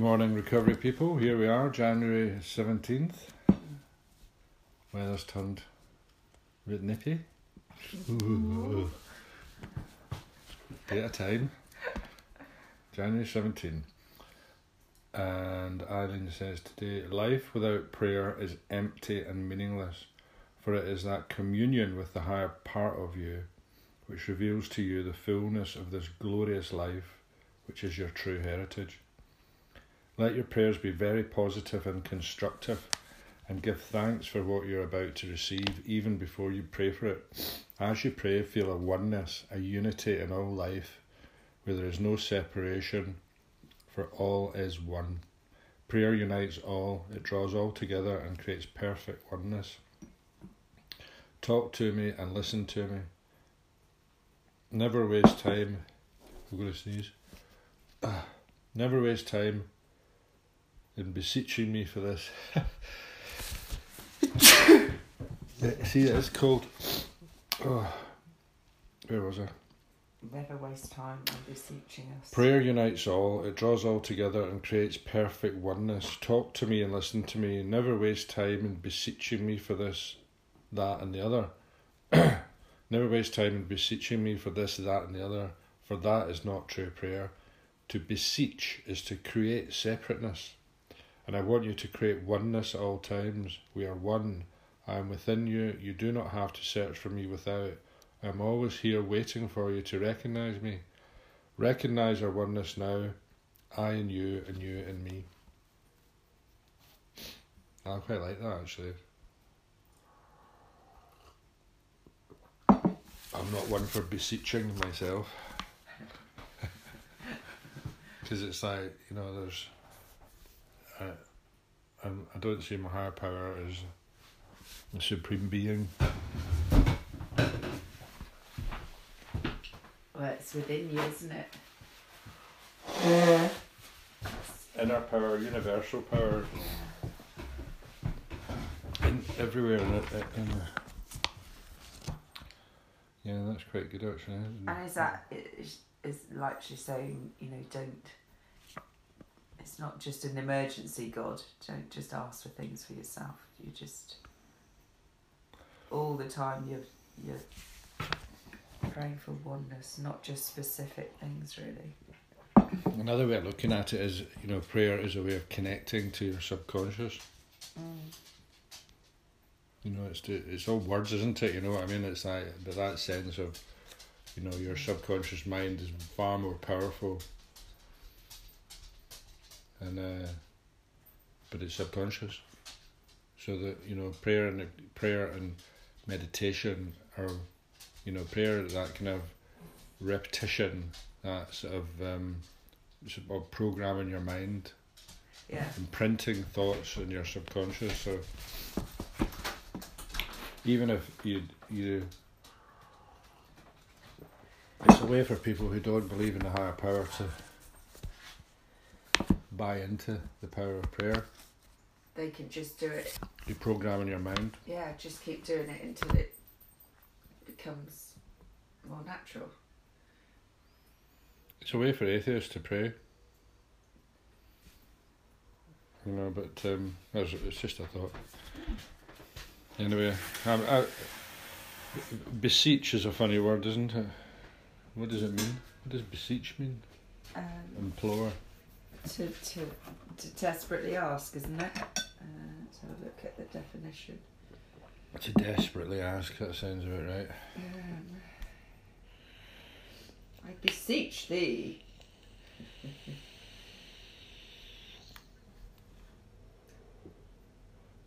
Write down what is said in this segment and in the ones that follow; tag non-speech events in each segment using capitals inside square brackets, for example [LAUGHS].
Good morning, recovery people. Here we are, January 17th. Weather's turned a bit nippy. Ooh. Day at a time. January 17th. And Eileen says today, life without prayer is empty and meaningless, for it is that communion with the higher part of you which reveals to you the fullness of this glorious life, which is your true heritage. Let your prayers be very positive and constructive, and give thanks for what you're about to receive, even before you pray for it. As you pray, feel a oneness, a unity in all life, where there is no separation, for all is one. Prayer unites all, it draws all together and creates perfect oneness. Talk to me and listen to me. Never waste time. I'm going to sneeze. [SIGHS] Never waste time in beseeching me for this. [LAUGHS] See, it's cold. Oh, where was I? Never waste time on beseeching us. Prayer unites all, it draws all together and creates perfect oneness. Talk to me and listen to me. Never waste time in beseeching me for this, that, and the other. [CLEARS THROAT] Never waste time in beseeching me for this, that, and the other, for that is not true prayer. To beseech is to create separateness. And I want you to create oneness at all times. We are one. I am within you. You do not have to search for me without. I am always here waiting for you to recognize me. Recognize our oneness now. I and you, and you and me. I quite like that actually. I'm not one for beseeching myself. [LAUGHS] Because it's like, you know, there's. I, I'm, I don't see my higher power as a supreme being. Well, it's within you, isn't it? Inner power, universal power, in, everywhere in it. In the, yeah, that's quite good actually. isn't it? And is that is, is like she's saying, you know, don't. It's not just an emergency, God. Don't just ask for things for yourself. You just all the time you're you're praying for oneness, not just specific things, really. Another way of looking at it is, you know, prayer is a way of connecting to your subconscious. Mm. You know, it's it's all words, isn't it? You know what I mean? It's that but that sense of, you know, your subconscious mind is far more powerful. And, uh, but it's subconscious. So that you know, prayer and prayer and meditation are, you know, prayer that kind of repetition, that sort of um, sort of programming your mind Yeah. imprinting thoughts in your subconscious. So even if you you, it's a way for people who don't believe in the higher power to buy into the power of prayer. They can just do it. You program in your mind. Yeah, just keep doing it until it becomes more natural. It's a way for atheists to pray. You know, but um, it's just a thought. Anyway, um, I, beseech is a funny word, isn't it? What does it mean? What does beseech mean? Um, Implore. To, to, to desperately ask, isn't it? Uh, let's have a look at the definition. To desperately ask, that sounds about right. Um, I beseech thee.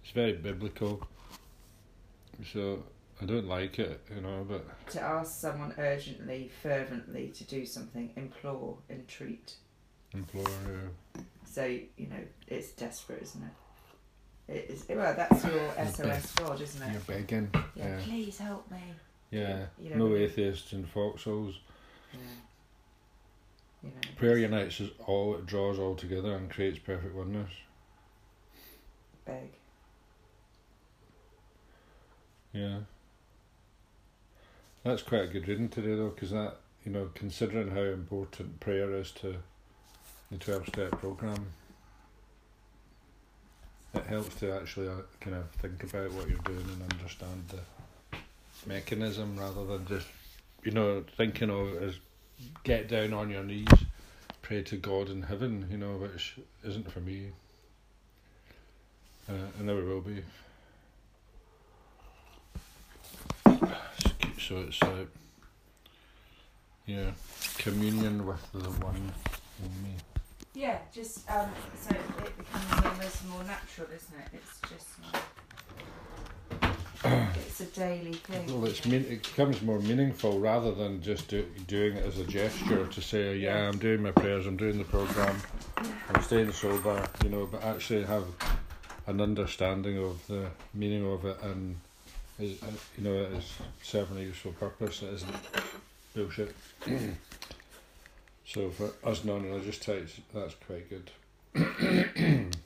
It's very biblical. So I don't like it, you know, but To ask someone urgently, fervently to do something, implore, entreat. Implore. Uh, So, you know, it's desperate, isn't it? It is, well, that's your SOS God, isn't you're it? begging. Yeah, Yeah. please help me. Yeah. You know, No atheists in foxholes. Yeah. You know, Prayer unites us all, it draws all together and creates perfect oneness. beg. Yeah. That's quite a good reading today, though, because that, you know, considering how important prayer is to the 12 step program, it helps to actually uh, kind of think about what you're doing and understand the mechanism rather than just you know thinking of as get down on your knees, pray to God in heaven. You know, which isn't for me. Uh, and never will be. So it's uh, yeah, communion with the one in me. Yeah, just um, so it becomes almost more natural, isn't it? It's just [COUGHS] it's a daily thing. Well, it's mean, it becomes more meaningful rather than just do, doing it as a gesture to say, yeah, I'm doing my prayers, I'm doing the program, I'm staying sober, you know, but actually have an understanding of the meaning of it and is uh, you know it is serving a useful purpose. It isn't bullshit. [CLEARS THROAT] so for us non-religious that's quite good. [COUGHS] it's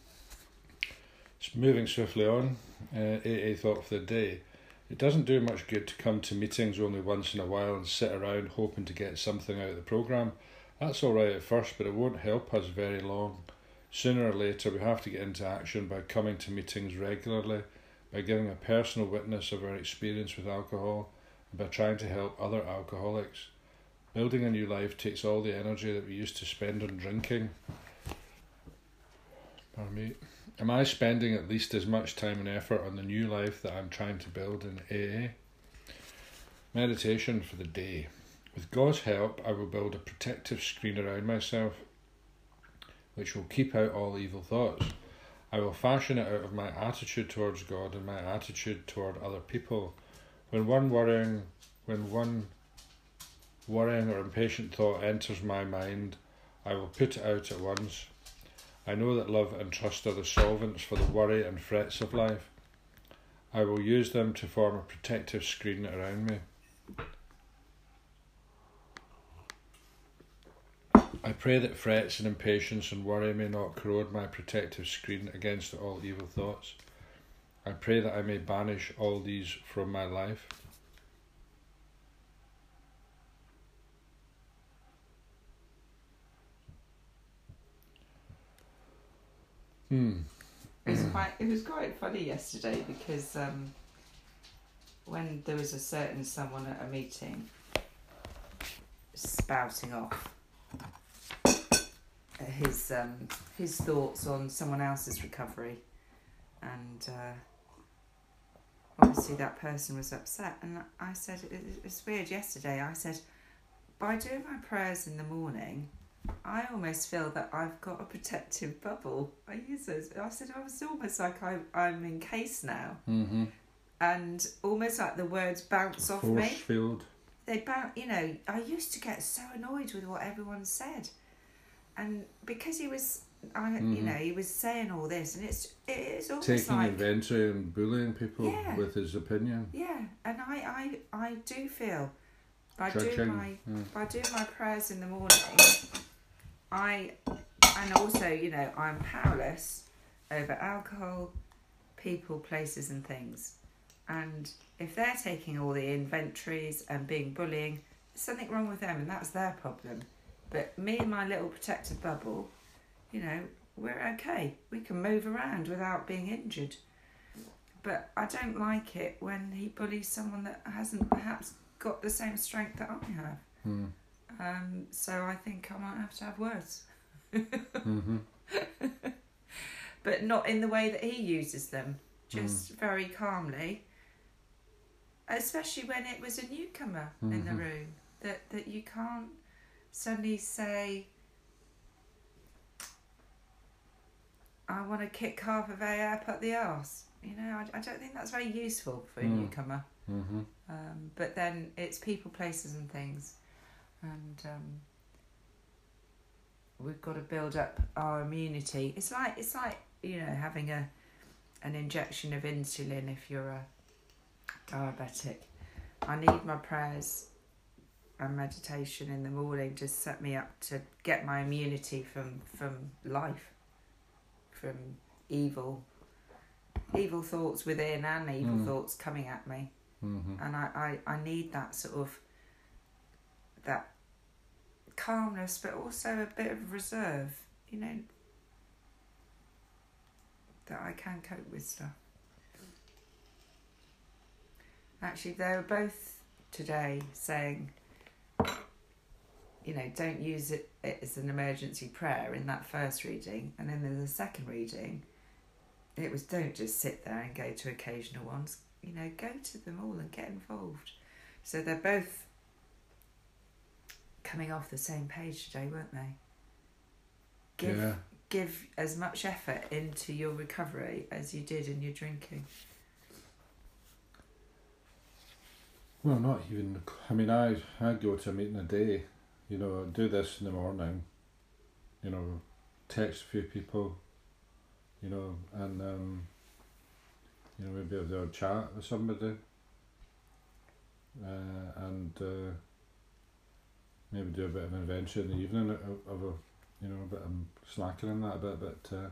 moving swiftly on. Uh, AA thought for the day. It doesn't do much good to come to meetings only once in a while and sit around hoping to get something out of the programme. That's all right at first, but it won't help us very long. Sooner or later, we have to get into action by coming to meetings regularly, by giving a personal witness of our experience with alcohol, and by trying to help other alcoholics. Building a new life takes all the energy that we used to spend on drinking. Pardon me. Am I spending at least as much time and effort on the new life that I'm trying to build in AA? Meditation for the day. With God's help, I will build a protective screen around myself which will keep out all evil thoughts. I will fashion it out of my attitude towards God and my attitude toward other people. When one worrying when one worrying or impatient thought enters my mind, I will put it out at once. I know that love and trust are the solvents for the worry and frets of life. I will use them to form a protective screen around me. I pray that frets and impatience and worry may not corrode my protective screen against all evil thoughts. I pray that I may banish all these from my life. Hmm. It was quite. It was quite funny yesterday because um, when there was a certain someone at a meeting spouting off his um, his thoughts on someone else's recovery, and uh, obviously that person was upset. And I said it, it's weird. Yesterday, I said by doing my prayers in the morning, I almost feel that I've got a protective bubble. I use those. I said I was almost like I, I'm encased now, Mm-hmm. and almost like the words bounce off me. field. They bounce. You know, I used to get so annoyed with what everyone said, and because he was, I you Mhm. know, he was saying all this, and it's it's almost Taking like inventory and bullying people Yeah. with his opinion. yeah, and I I I do feel by doing my Yeah. by doing my prayers in the morning, I and also you know I'm powerless over alcohol, people, places, and things, and if they're taking all the inventories and being bullying, there's something wrong with them, and that's their problem. But me and my little protected bubble, you know, we're okay. We can move around without being injured. But I don't like it when he bullies someone that hasn't perhaps got the same strength that I have. Hmm. Um, so I think I might have to have words, Mm-hmm. [LAUGHS] but not in the way that he uses them. Just very calmly. Especially when it was a newcomer in the Mhm. room, that that you can't suddenly say, "I want to kick half of AA up at the arse." You know, I, I don't think that's very useful for a Mm. newcomer. Mm-hmm. Um, but then it's people, places, and things, and um, we've got to build up our immunity. It's like it's like you know having a an injection of insulin if you're a diabetic. I need my prayers and meditation in the morning to set me up to get my immunity from from life, from evil, evil thoughts within and evil Mm. thoughts coming at me Mm-hmm. and I, I, I need that sort of that calmness but also a bit of reserve you know that I can cope with stuff. Actually, they were both today saying, you know, don't use it, it as an emergency prayer in that first reading, and then in the second reading, it was don't just sit there and go to occasional ones. You know, go to them all and get involved. So they're both coming off the same page today, weren't they? Give Yeah. give as much effort into your recovery as you did in your drinking. Well, not even. I mean, I I go to a meeting a day. You know, do this in the morning. You know, text a few people. You know, and um, you know maybe have odd chat with somebody. Uh, and uh, maybe do a bit of an adventure in the evening of, of a, you know, a bit I'm slacking in that a bit, but uh,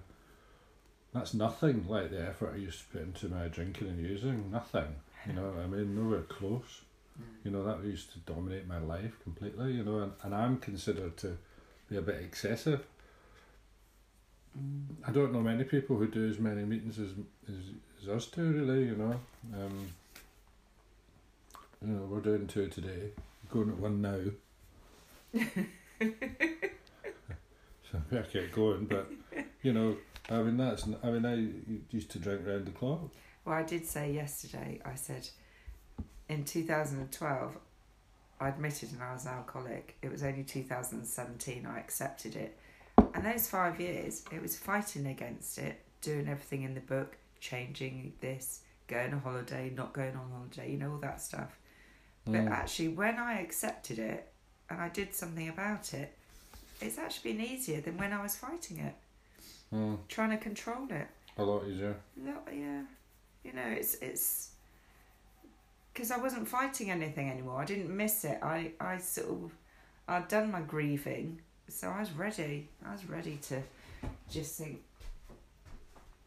that's nothing like the effort I used to put into my drinking and using. Nothing. You know, I mean, nowhere close. You know, that used to dominate my life completely, you know, and, and I'm considered to be a bit excessive. Mm. I don't know many people who do as many meetings as as, as us do, really, you know. Um, you know, we're doing two today, going at one now. So I better get going, but, you know, I mean, that's, I mean, I used to drink round the clock. Well, I did say yesterday, I said in 2012, I admitted and I was an alcoholic. It was only 2017 I accepted it. And those five years, it was fighting against it, doing everything in the book, changing this, going on holiday, not going on holiday, you know, all that stuff. But Mm. actually, when I accepted it and I did something about it, it's actually been easier than when I was fighting it, Mm, trying to control it. a lot easier. No, yeah, you know, it's it's because I wasn't fighting anything anymore. I didn't miss it. I I sort of I'd done my grieving, so I was ready. I was ready to just think,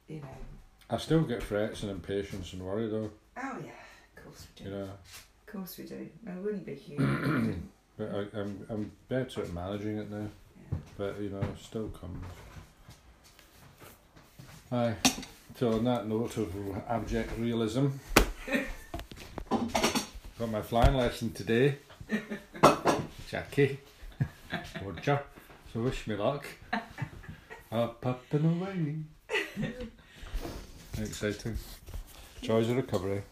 you know. I still get frets and impatience and worry though, Oh yeah, of course we do. you know. Of course we do. I wouldn't be human. But I, I'm I'm better at managing it now. yeah. But you know, it still comes. Aye. So on that note of abject realism, got my flying lesson today. [LAUGHS] Jackie, Roger. So wish me luck. Up, up and away. [LAUGHS] Exciting. Joys of recovery.